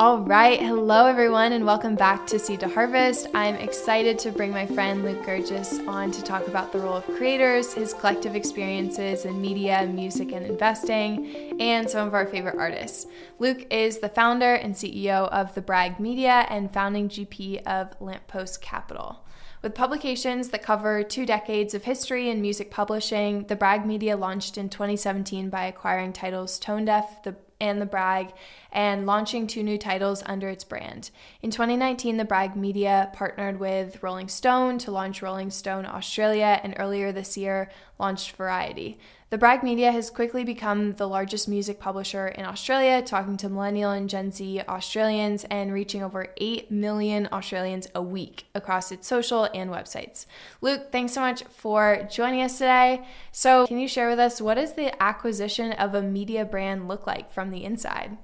All right. Hello, everyone, and welcome back to Seed to Harvest. I'm excited to bring my friend Luke Girgis on to talk about the role of creators, his collective experiences in media, music, and investing, and some of our favorite artists. Luke is the founder and CEO of The Brag Media and founding GP of Lamppost Capital. With publications that cover two decades of history in music publishing, the Brag Media launched in 2017 by acquiring titles Tone Deaf, the and the Brag and launching two new titles under its brand. In 2019, the Brag Media partnered with Rolling Stone to launch Rolling Stone Australia and earlier this year launched Variety. The Brag Media has quickly become the largest music publisher in Australia, talking to millennial and Gen Z Australians and reaching over 8 million Australians a week across its social and websites. Luke, thanks so much for joining us today. So, can you share with us what does the acquisition of a media brand look like from the inside?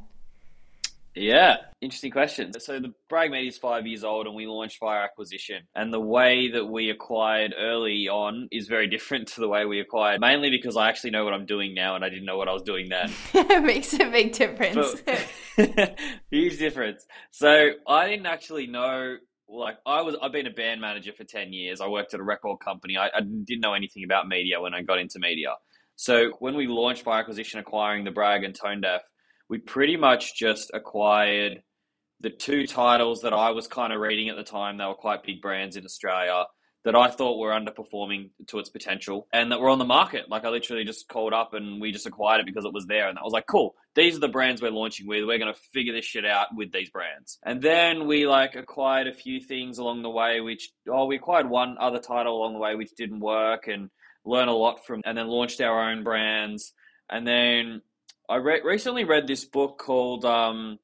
Yeah, interesting question. So the Brag Media is five years old, and we launched via acquisition. And the way that we acquired early on is very different to the way we acquired, mainly because I actually know what I'm doing now, and I didn't know what I was doing then. it makes a big difference. But, huge difference. So I didn't actually know. Like I was, I've been a band manager for ten years. I worked at a record company. I, I didn't know anything about media when I got into media. So when we launched by acquisition, acquiring the Brag and Tone Deaf we pretty much just acquired the two titles that I was kind of reading at the time. They were quite big brands in Australia that I thought were underperforming to its potential and that were on the market. Like I literally just called up and we just acquired it because it was there. And I was like, cool, these are the brands we're launching with. We're going to figure this shit out with these brands. And then we like acquired a few things along the way, which, oh, we acquired one other title along the way, which didn't work and learn a lot from, and then launched our own brands. And then I re- recently read this book called um,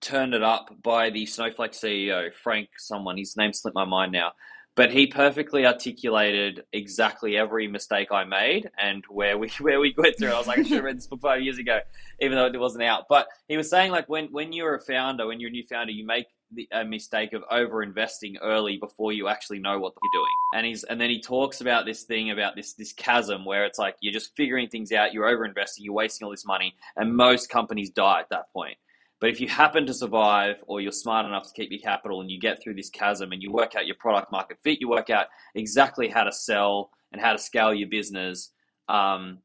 "Turn It Up" by the Snowflake CEO Frank. Someone his name slipped my mind now, but he perfectly articulated exactly every mistake I made and where we where we went through. I was like, I should have read this book five years ago, even though it wasn't out. But he was saying like when when you're a founder, when you're a new founder, you make the, a mistake of over investing early before you actually know what you're doing. And he's and then he talks about this thing about this this chasm where it's like you're just figuring things out, you're over investing, you're wasting all this money, and most companies die at that point. But if you happen to survive or you're smart enough to keep your capital and you get through this chasm and you work out your product market fit, you work out exactly how to sell and how to scale your business, um,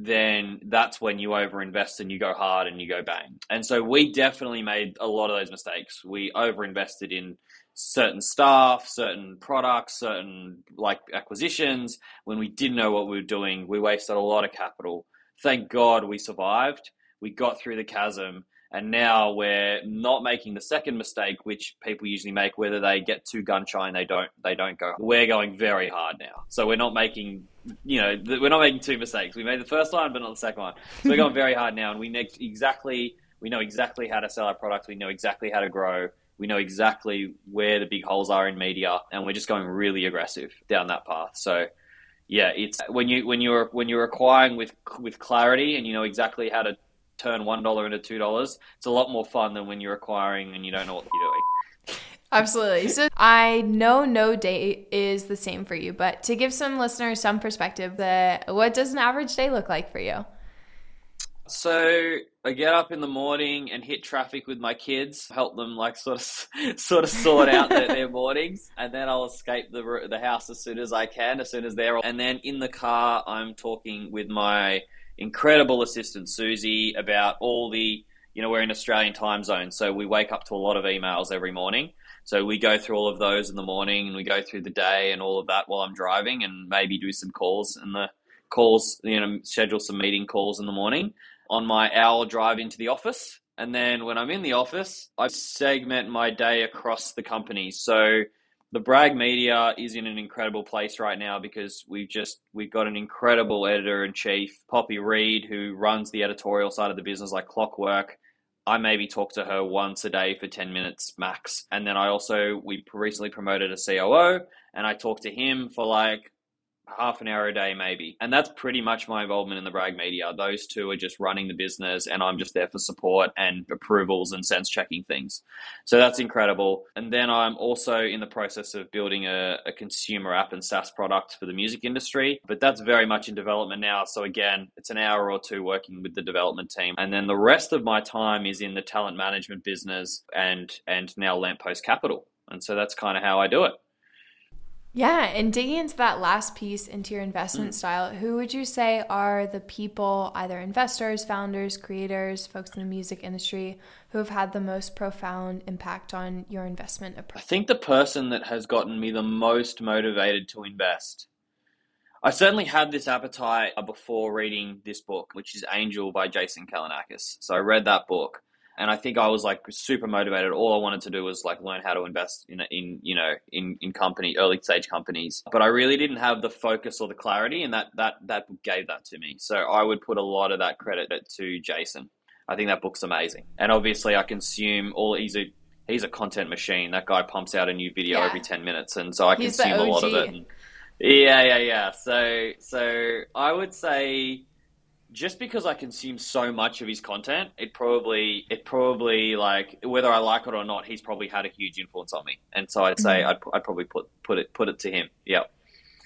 then that's when you overinvest and you go hard and you go bang. And so we definitely made a lot of those mistakes. We overinvested in certain staff, certain products, certain like acquisitions. When we didn't know what we were doing, we wasted a lot of capital. Thank God we survived. We got through the chasm and now we're not making the second mistake, which people usually make, whether they get too gun shy and they don't they don't go. We're going very hard now, so we're not making you know we're not making two mistakes. We made the first one, but not the second one. So we're going very hard now, and we know exactly we know exactly how to sell our products. We know exactly how to grow. We know exactly where the big holes are in media, and we're just going really aggressive down that path. So yeah, it's when you when you're when you're acquiring with with clarity and you know exactly how to turn one dollar into two dollars. It's a lot more fun than when you're acquiring and you don't know what you're doing. Absolutely. So I know no day is the same for you, but to give some listeners some perspective, that what does an average day look like for you? So I get up in the morning and hit traffic with my kids, help them like sort of sort of sort out their, their mornings, and then I'll escape the the house as soon as I can, as soon as they're. All. And then in the car, I'm talking with my incredible assistant Susie about all the you know we're in Australian time zone, so we wake up to a lot of emails every morning. So we go through all of those in the morning, and we go through the day and all of that while I'm driving, and maybe do some calls and the calls, you know, schedule some meeting calls in the morning on my hour drive into the office. And then when I'm in the office, I segment my day across the company. So the Brag Media is in an incredible place right now because we've just we've got an incredible editor in chief, Poppy Reid, who runs the editorial side of the business like clockwork. I maybe talk to her once a day for 10 minutes max. And then I also, we recently promoted a COO and I talk to him for like half an hour a day maybe. And that's pretty much my involvement in the brag media. Those two are just running the business and i'm just there for support and approvals and sense checking things. So that's incredible. And then i'm also in the process of building a, a consumer app and saas product for the music industry. But that's very much in development now. So again it's an hour or two working with the development team. And then the rest of my time is in the talent management business and and now lamppost capital. And so that's kind of how i do it yeah, and digging into that last piece into your investment mm. style, who would you say are the people, either investors, founders, creators, folks in the music industry, who have had the most profound impact on your investment approach? I think the person that has gotten me the most motivated to invest. I certainly had this appetite before reading this book, which is Angel by Jason Calacanis. So I read that book and I think I was like super motivated. All I wanted to do was like learn how to invest in in you know in in company early stage companies. But I really didn't have the focus or the clarity, and that that that book gave that to me. So I would put a lot of that credit to Jason. I think that book's amazing, and obviously I consume all. He's a he's a content machine. That guy pumps out a new video yeah. every ten minutes, and so I he's consume a lot of it. And, yeah, yeah, yeah. So so I would say just because I consume so much of his content, it probably it probably like whether I like it or not, he's probably had a huge influence on me. And so I'd say mm-hmm. I'd, I'd probably put put it put it to him. Yep.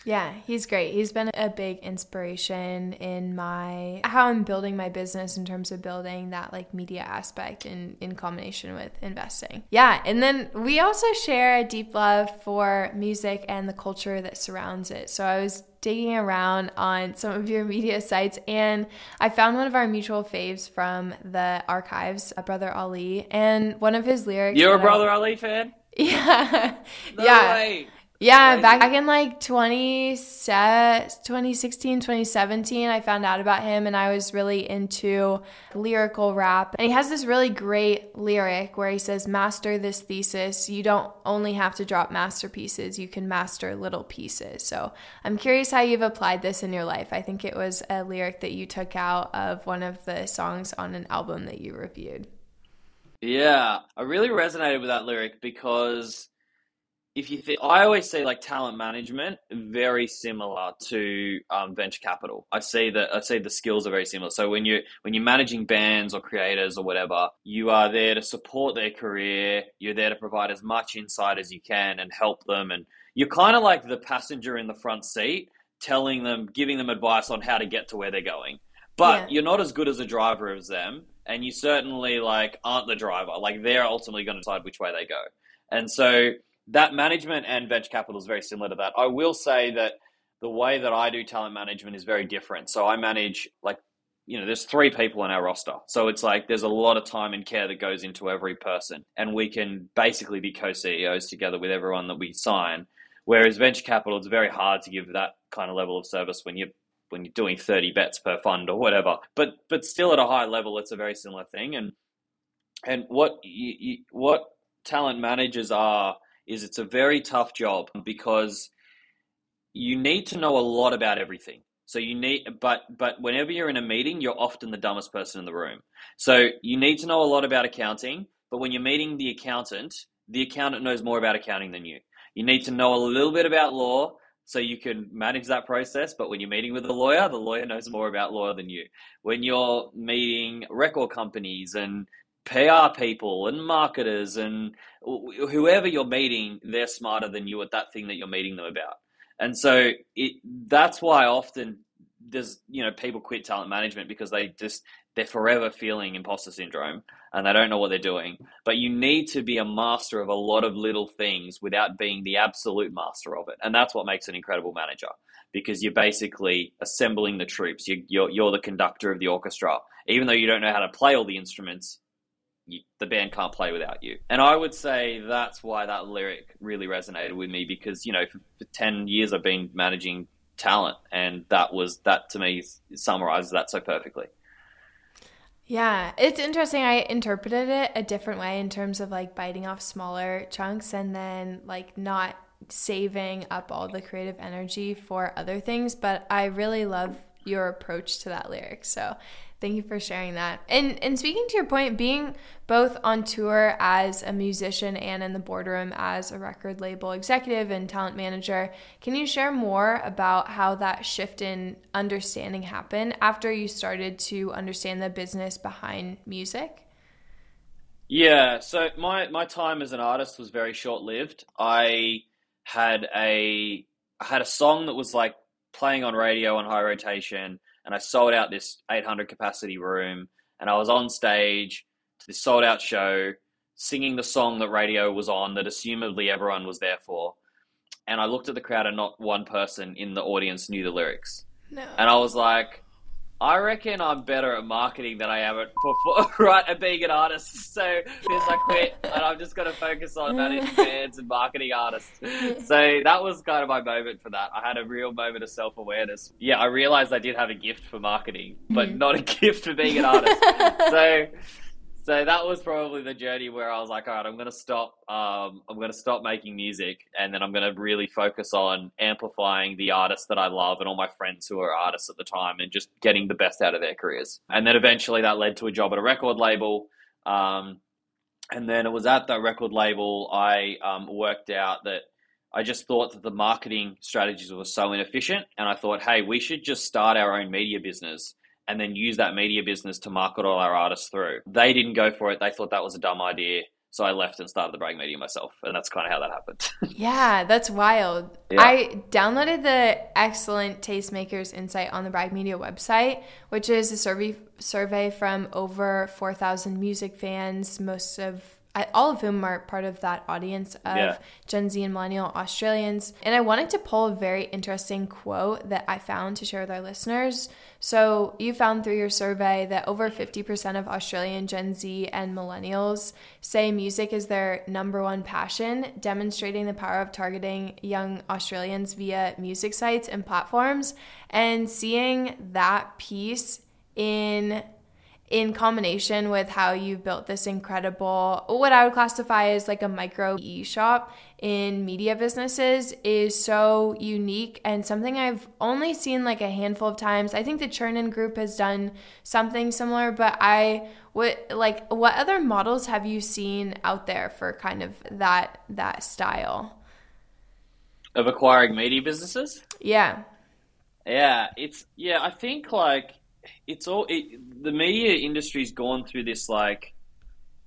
Yeah, he's great. He's been a big inspiration in my how I'm building my business in terms of building that like media aspect in in combination with investing. Yeah, and then we also share a deep love for music and the culture that surrounds it. So I was digging around on some of your media sites and I found one of our mutual faves from the archives, a brother Ali, and one of his lyrics. You're a brother I, Ali fan? Yeah. No yeah. Way. Yeah, back, back in like 20, 2016, 2017, I found out about him and I was really into lyrical rap. And he has this really great lyric where he says, Master this thesis. You don't only have to drop masterpieces, you can master little pieces. So I'm curious how you've applied this in your life. I think it was a lyric that you took out of one of the songs on an album that you reviewed. Yeah, I really resonated with that lyric because if you think, I always say like talent management very similar to um, venture capital. I see that I see the skills are very similar. So when you when you're managing bands or creators or whatever, you are there to support their career. You're there to provide as much insight as you can and help them. And you're kind of like the passenger in the front seat, telling them, giving them advice on how to get to where they're going. But yeah. you're not as good as a driver as them, and you certainly like aren't the driver. Like they're ultimately going to decide which way they go. And so that management and venture capital is very similar to that. I will say that the way that I do talent management is very different. So I manage like you know, there's three people in our roster. So it's like there's a lot of time and care that goes into every person. And we can basically be co CEOs together with everyone that we sign. Whereas venture capital, it's very hard to give that kind of level of service when you're when you're doing 30 bets per fund or whatever. But but still at a high level, it's a very similar thing. And and what you, you, what talent managers are is it's a very tough job because you need to know a lot about everything. So you need, but but whenever you're in a meeting, you're often the dumbest person in the room. So you need to know a lot about accounting. But when you're meeting the accountant, the accountant knows more about accounting than you. You need to know a little bit about law so you can manage that process. But when you're meeting with a lawyer, the lawyer knows more about law than you. When you're meeting record companies and PR people and marketers and whoever you're meeting, they're smarter than you at that thing that you're meeting them about. And so it that's why often there's you know people quit talent management because they just they're forever feeling imposter syndrome and they don't know what they're doing. But you need to be a master of a lot of little things without being the absolute master of it. And that's what makes an incredible manager because you're basically assembling the troops. You, you're, you're the conductor of the orchestra. Even though you don't know how to play all the instruments, the band can't play without you. And I would say that's why that lyric really resonated with me because, you know, for, for 10 years I've been managing talent and that was, that to me summarizes that so perfectly. Yeah, it's interesting. I interpreted it a different way in terms of like biting off smaller chunks and then like not saving up all the creative energy for other things. But I really love your approach to that lyric. So Thank you for sharing that. And and speaking to your point, being both on tour as a musician and in the boardroom as a record label executive and talent manager, can you share more about how that shift in understanding happened after you started to understand the business behind music? Yeah, so my my time as an artist was very short lived. I had a I had a song that was like playing on radio on high rotation and I sold out this 800 capacity room, and I was on stage to this sold out show, singing the song that radio was on that assumedly everyone was there for. And I looked at the crowd, and not one person in the audience knew the lyrics. No. And I was like, I reckon I'm better at marketing than I am at right at being an artist. So because I quit, and I'm just going to focus on managing bands and marketing artists. So that was kind of my moment for that. I had a real moment of self awareness. Yeah, I realized I did have a gift for marketing, but mm. not a gift for being an artist. so so that was probably the journey where I was like, all right, I'm gonna stop. Um, I'm gonna stop making music, and then I'm gonna really focus on amplifying the artists that I love and all my friends who are artists at the time, and just getting the best out of their careers. And then eventually that led to a job at a record label. Um, and then it was at that record label I um, worked out that I just thought that the marketing strategies were so inefficient, and I thought, hey, we should just start our own media business and then use that media business to market all our artists through. They didn't go for it. They thought that was a dumb idea. So I left and started the Brag Media myself, and that's kind of how that happened. yeah, that's wild. Yeah. I downloaded the excellent Tastemakers Insight on the Brag Media website, which is a survey survey from over four thousand music fans, most of all of whom are part of that audience of yeah. Gen Z and millennial Australians. And I wanted to pull a very interesting quote that I found to share with our listeners. So, you found through your survey that over 50% of Australian Gen Z and millennials say music is their number one passion, demonstrating the power of targeting young Australians via music sites and platforms. And seeing that piece in in combination with how you've built this incredible, what I would classify as like a micro e shop in media businesses is so unique and something I've only seen like a handful of times. I think the Chernin Group has done something similar, but I would like what other models have you seen out there for kind of that that style of acquiring media businesses? Yeah. Yeah, it's yeah, I think like it's all it, the media industry's gone through this like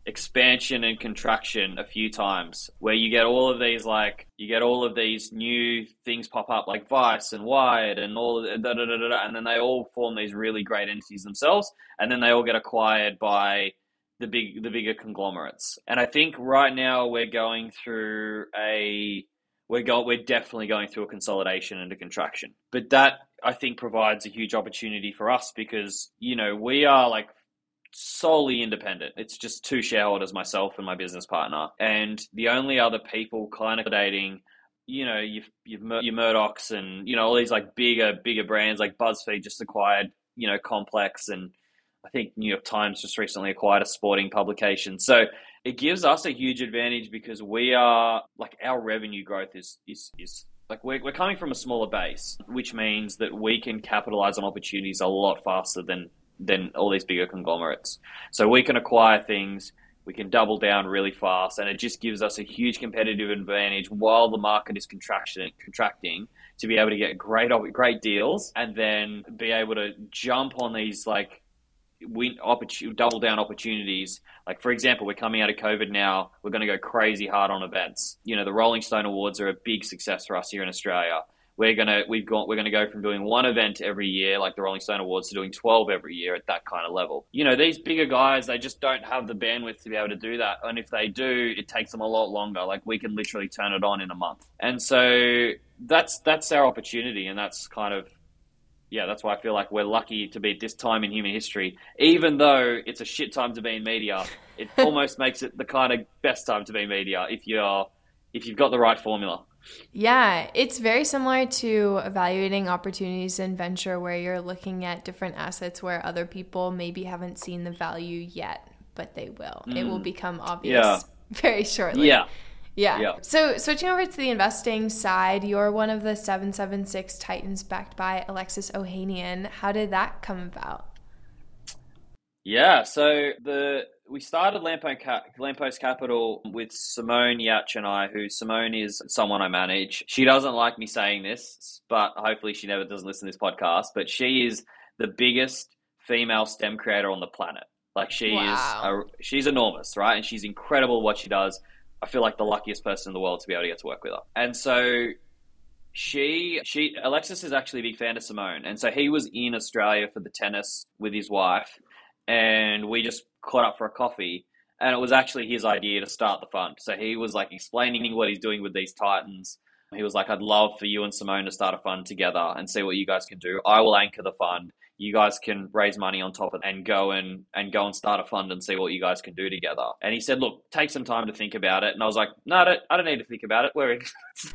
expansion and contraction a few times where you get all of these like you get all of these new things pop up like Vice and Wired and all of da, da, da, da, and then they all form these really great entities themselves and then they all get acquired by the big the bigger conglomerates. And I think right now we're going through a we're go we're definitely going through a consolidation and a contraction. But that I think provides a huge opportunity for us because, you know, we are like solely independent. It's just two shareholders, myself and my business partner. And the only other people kind of dating, you know, you've, you've your Murdochs and, you know, all these like bigger, bigger brands like BuzzFeed just acquired, you know, Complex and I think New York Times just recently acquired a sporting publication. So it gives us a huge advantage because we are like our revenue growth is is is like we're, we're coming from a smaller base, which means that we can capitalize on opportunities a lot faster than than all these bigger conglomerates. So we can acquire things, we can double down really fast, and it just gives us a huge competitive advantage while the market is contraction, contracting to be able to get great great deals and then be able to jump on these like win opportunity, double down opportunities. Like for example, we're coming out of COVID now. We're going to go crazy hard on events. You know, the Rolling Stone Awards are a big success for us here in Australia. We're gonna we've got we're gonna go from doing one event every year, like the Rolling Stone Awards, to doing twelve every year at that kind of level. You know, these bigger guys, they just don't have the bandwidth to be able to do that, and if they do, it takes them a lot longer. Like we can literally turn it on in a month, and so that's that's our opportunity, and that's kind of yeah, that's why I feel like we're lucky to be at this time in human history. Even though it's a shit time to be in media, it almost makes it the kind of best time to be in media if you're if you've got the right formula. Yeah, it's very similar to evaluating opportunities in venture where you're looking at different assets where other people maybe haven't seen the value yet, but they will. Mm. It will mm. become obvious yeah. very shortly. Yeah. Yeah. yeah. So switching over to the investing side, you're one of the 776 Titans backed by Alexis Ohanian. How did that come about? Yeah, so the we started Lamppost Capital with Simone Giertz and I, who Simone is someone I manage. She doesn't like me saying this, but hopefully she never doesn't listen to this podcast. But she is the biggest female STEM creator on the planet. Like she wow. is, a, she's enormous, right? And she's incredible what she does. I feel like the luckiest person in the world to be able to get to work with her. And so she she Alexis is actually a big fan of Simone, and so he was in Australia for the tennis with his wife, and we just caught up for a coffee. And it was actually his idea to start the fund. So he was like explaining what he's doing with these Titans. He was like, I'd love for you and Simone to start a fund together and see what you guys can do. I will anchor the fund you guys can raise money on top of it and go and and go and start a fund and see what you guys can do together. And he said, look, take some time to think about it. And I was like, no, I don't, I don't need to think about it. We're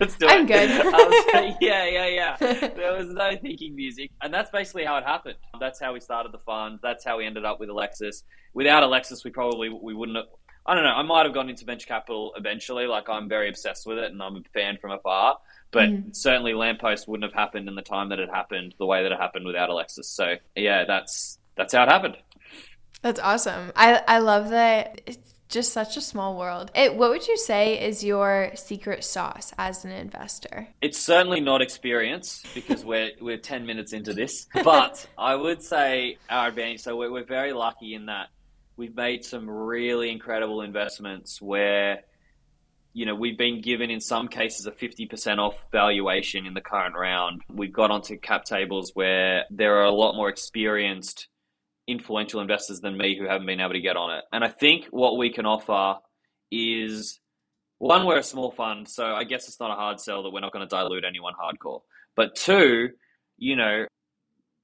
let's do it. I'm good. like, yeah, yeah, yeah. There was no thinking music, and that's basically how it happened. That's how we started the fund. That's how we ended up with Alexis. Without Alexis, we probably we wouldn't have. I don't know. I might have gone into venture capital eventually. Like I'm very obsessed with it, and I'm a fan from afar. But mm. certainly, Lamppost wouldn't have happened in the time that it happened, the way that it happened without Alexis. So yeah, that's that's how it happened. That's awesome. I I love that. It's just such a small world. It, what would you say is your secret sauce as an investor? It's certainly not experience because we're we're ten minutes into this. But I would say our advantage. So we're, we're very lucky in that we've made some really incredible investments where you know, we've been given in some cases a 50% off valuation in the current round. We've got onto cap tables where there are a lot more experienced, influential investors than me who haven't been able to get on it. And I think what we can offer is one, we're a small fund, so I guess it's not a hard sell that we're not going to dilute anyone hardcore. But two, you know,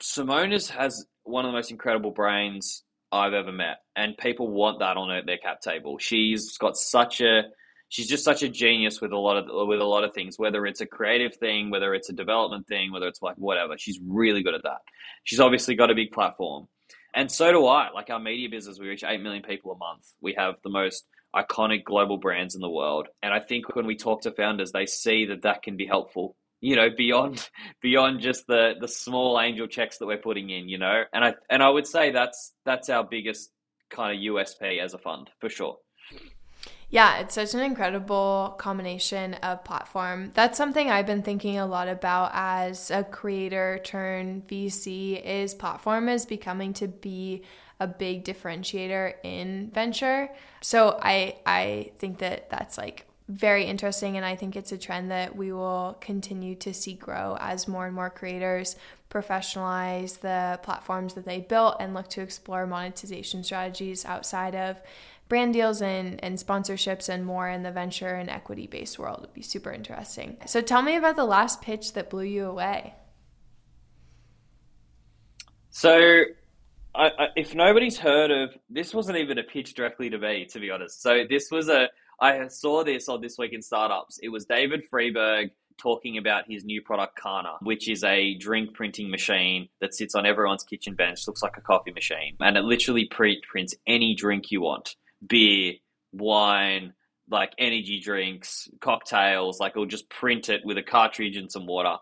Simona's has one of the most incredible brains I've ever met, and people want that on their cap table. She's got such a she's just such a genius with a lot of with a lot of things whether it's a creative thing whether it's a development thing whether it's like whatever. She's really good at that. She's obviously got a big platform. And so do i. Like our media business we reach 8 million people a month. We have the most iconic global brands in the world. And i think when we talk to founders they see that that can be helpful you know beyond beyond just the the small angel checks that we're putting in you know and i and i would say that's that's our biggest kind of usp as a fund for sure yeah, it's such an incredible combination of platform. That's something I've been thinking a lot about as a creator turn VC is platform is becoming to be a big differentiator in venture. So I I think that that's like very interesting and I think it's a trend that we will continue to see grow as more and more creators professionalize the platforms that they built and look to explore monetization strategies outside of brand deals and, and sponsorships and more in the venture and equity based world would be super interesting. So tell me about the last pitch that blew you away. So, I, I, if nobody's heard of this, wasn't even a pitch directly to me, to be honest. So this was a I saw this on this week in startups. It was David Friedberg talking about his new product Cana, which is a drink printing machine that sits on everyone's kitchen bench, looks like a coffee machine, and it literally pre- prints any drink you want beer, wine, like energy drinks, cocktails, like it'll just print it with a cartridge and some water.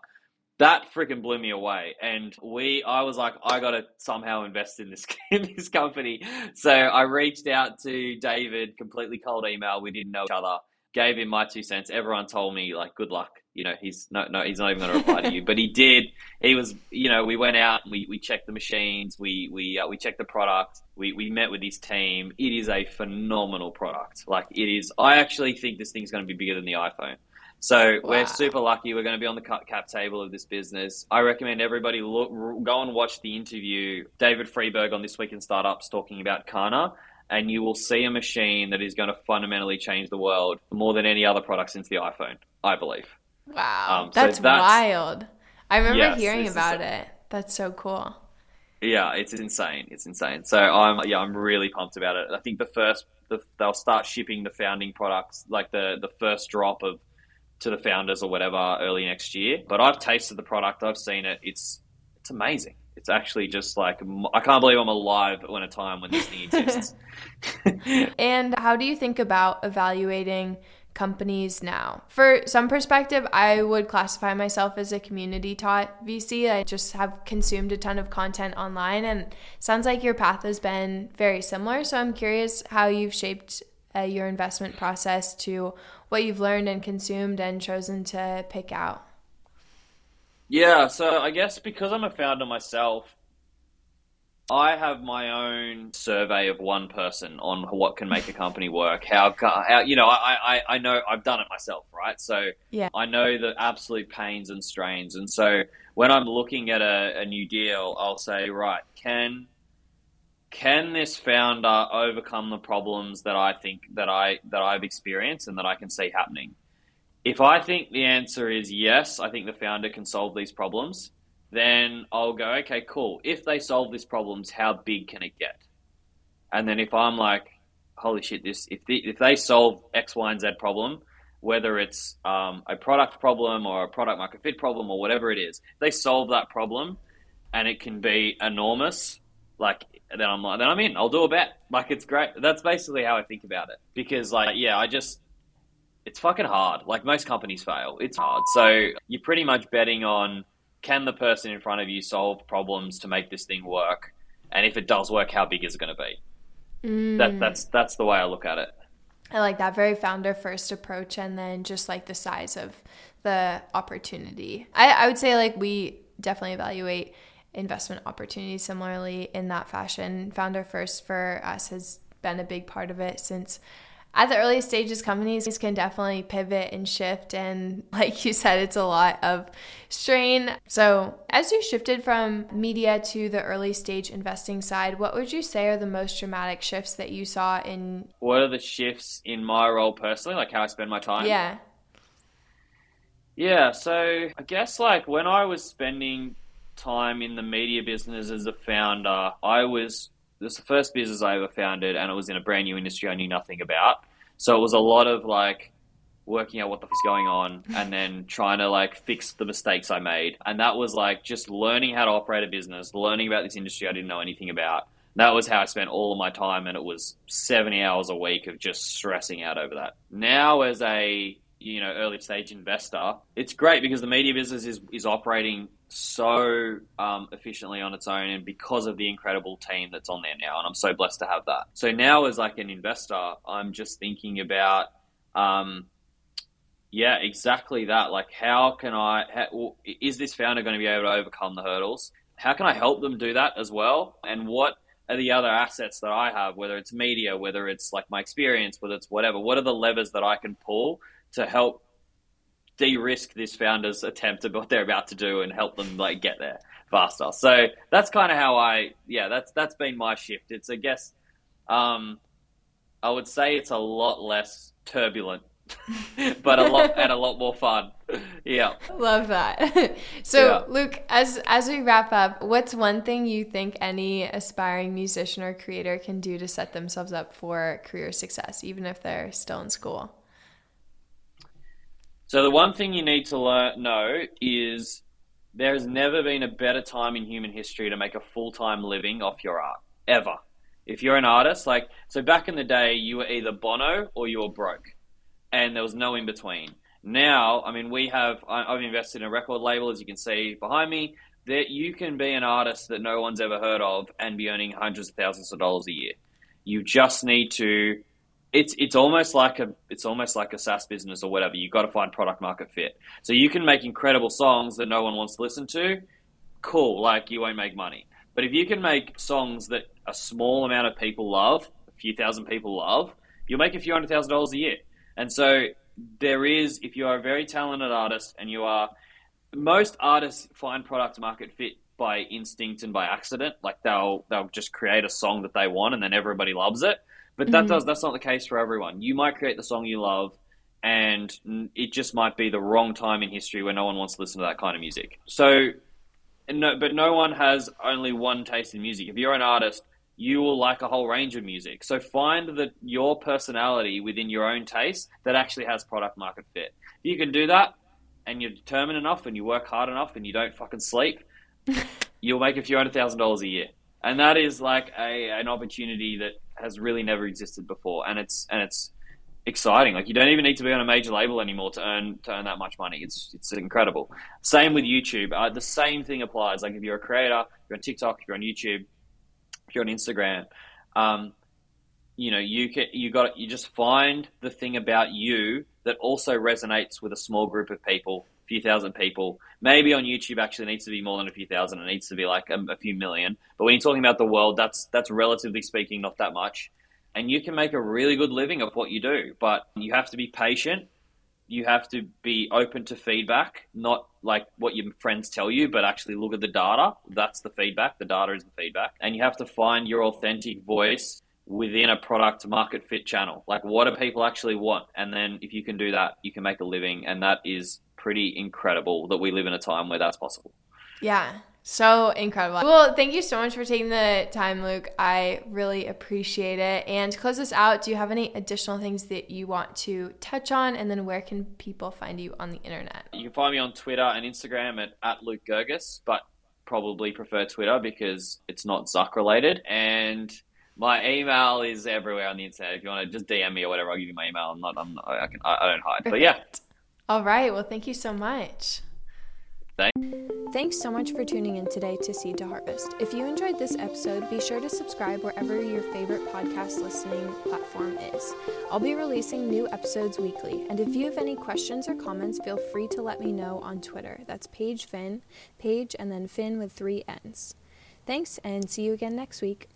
That freaking blew me away. And we, I was like, I got to somehow invest in this, in this company. So I reached out to David, completely cold email. We didn't know each other. Gave him my two cents. Everyone told me like, good luck you know, he's no, no, he's not even to reply to you. But he did. He was, you know, we went out, we, we checked the machines, we we uh, we checked the product, we we met with his team. It is a phenomenal product. Like it is. I actually think this thing's to be bigger than the iPhone. So wow. we're super lucky. We're going to be on the cut cap table of this business. I recommend everybody look, go and watch the interview David Friedberg on this week in startups talking about Cana and you will see a machine that is going to fundamentally change the world more than any other product since the iPhone, I believe. Wow, um, so that's, that's, wild. I remember yes, hearing about it. That's so cool. Yeah, it's insane. It's insane. So I'm yeah, I'm really pumped about it. I think the first the, they'll start shipping the founding products like the the first drop of to the founders or whatever early next year. But I've tasted the product. I've seen it. It's it's amazing. It's actually just like I can't believe I'm alive when a time when this thing exists. and how do you think about evaluating companies now. For some perspective, I would classify myself as a community taught VC. I just have consumed a ton of content online and sounds like your path has been very similar. So I'm curious how you've shaped uh, your investment process to what you've learned and consumed and chosen to pick out. Yeah, so I guess because I'm a founder myself, I have my own survey of one person on what can make a company work. How, how you know, I, I, I know I've done it myself, right? So yeah. I know the absolute pains and strains. And so when I'm looking at a, a new deal, I'll say, right, can can this founder overcome the problems that I think that I that I've experienced and that I can see happening? If I think the answer is yes, I think the founder can solve these problems then I'll go, okay, cool. If they solve these problems, how big can it get? And then if I'm like, holy shit, this if the, if they solve X, Y, and Z problem, whether it's um, a product problem or a product market fit problem or whatever it is, they solve that problem, and it can be enormous. Like then I'm like, then I'm in. I'll do a bet. Like it's great. That's basically how I think about it. Because like, yeah, I just it's fucking hard. Like most companies fail. It's hard. So you're pretty much betting on can the person in front of you solve problems to make this thing work? And if it does work, how big is it going to be? Mm. That that's that's the way I look at it. I like that very founder first approach, and then just like the size of the opportunity. I, I would say like we definitely evaluate investment opportunities similarly in that fashion. Founder first for us has been a big part of it since at the earliest stages, companies can definitely pivot and shift. And like you said, it's a lot of strain. So, as you shifted from media to the early stage investing side, what would you say are the most dramatic shifts that you saw in? What are the shifts in my role personally, like how I spend my time? Yeah. Yeah. So, I guess like when I was spending time in the media business as a founder, I was was the first business I ever founded, and it was in a brand new industry I knew nothing about. So it was a lot of like working out what the fuck's going on, and then trying to like fix the mistakes I made. And that was like just learning how to operate a business, learning about this industry I didn't know anything about. That was how I spent all of my time, and it was seventy hours a week of just stressing out over that. Now, as a you know early stage investor, it's great because the media business is is operating so um, efficiently on its own, and because of the incredible team that's on there now, and I'm so blessed to have that. So now, as like an investor, I'm just thinking about, um, yeah, exactly that. Like, how can I? How, is this founder going to be able to overcome the hurdles? How can I help them do that as well? And what are the other assets that I have? Whether it's media, whether it's like my experience, whether it's whatever. What are the levers that I can pull to help de-risk this founder's attempt at what they're about to do and help them like get there faster. So that's kind of how I yeah that's that's been my shift. It's I guess um, I would say it's a lot less turbulent, but a lot and a lot more fun. Yeah, love that. so yeah. Luke, as as we wrap up, what's one thing you think any aspiring musician or creator can do to set themselves up for career success, even if they're still in school? So the one thing you need to learn know is there has never been a better time in human history to make a full time living off your art ever. If you're an artist, like so back in the day, you were either Bono or you were broke, and there was no in between. Now, I mean, we have I've invested in a record label, as you can see behind me. That you can be an artist that no one's ever heard of and be earning hundreds of thousands of dollars a year. You just need to it's it's almost like a it's almost like a SaaS business or whatever. You've got to find product market fit. So you can make incredible songs that no one wants to listen to. Cool, like you won't make money. But if you can make songs that a small amount of people love, a few thousand people love, you'll make a few hundred thousand dollars a year. And so there is, if you are a very talented artist and you are, most artists find product market fit by instinct and by accident. Like they'll they'll just create a song that they want and then everybody loves it. But that mm-hmm. does that's not the case for everyone. You might create the song you love, and it just might be the wrong time in history where no one wants to listen to that kind of music. So, no, but no one has only one taste in music. If you're an artist, you will like a whole range of music. So find that your personality within your own taste that actually has product market fit. If you can do that, and you're determined enough, and you work hard enough, and you don't fucking sleep, you'll make a few hundred thousand dollars a year. And that is like a an opportunity that has really never existed before, and it's and it's exciting. Like you don't even need to be on a major label anymore to earn to earn that much money. It's it's incredible. Same with YouTube. Uh, the same thing applies. Like if you're a creator, you're on TikTok, if you're on YouTube, if you're on Instagram, um, you know you can you got you just find the thing about you that also resonates with a small group of people, few thousand people. Maybe on YouTube actually needs to be more than a few thousand. It needs to be like a, a few million. But when you're talking about the world, that's that's relatively speaking not that much and you can make a really good living of what you do. But you have to be patient. You have to be open to feedback, not like what your friends tell you, but actually look at the data. That's the feedback. The data is the feedback. And you have to find your authentic voice within a product market fit channel. Like, what do people actually want? And then if you can do that, you can make a living. And that is pretty incredible that we live in a time where that's possible. Yeah. So incredible. Well, thank you so much for taking the time, Luke. I really appreciate it. And to close this out, do you have any additional things that you want to touch on? And then where can people find you on the internet? You can find me on Twitter and Instagram at, at Luke Girgis, but probably prefer Twitter because it's not Zuck related. And my email is everywhere on the internet. If you want to just DM me or whatever, I'll give you my email. I'm not, I'm not, I, can, I don't hide. But yeah. All right. Well, thank you so much. Thanks. Thanks so much for tuning in today to Seed to Harvest. If you enjoyed this episode, be sure to subscribe wherever your favorite podcast listening platform is. I'll be releasing new episodes weekly, and if you have any questions or comments, feel free to let me know on Twitter. That's Paige Finn, Paige and then Finn with three N's. Thanks, and see you again next week.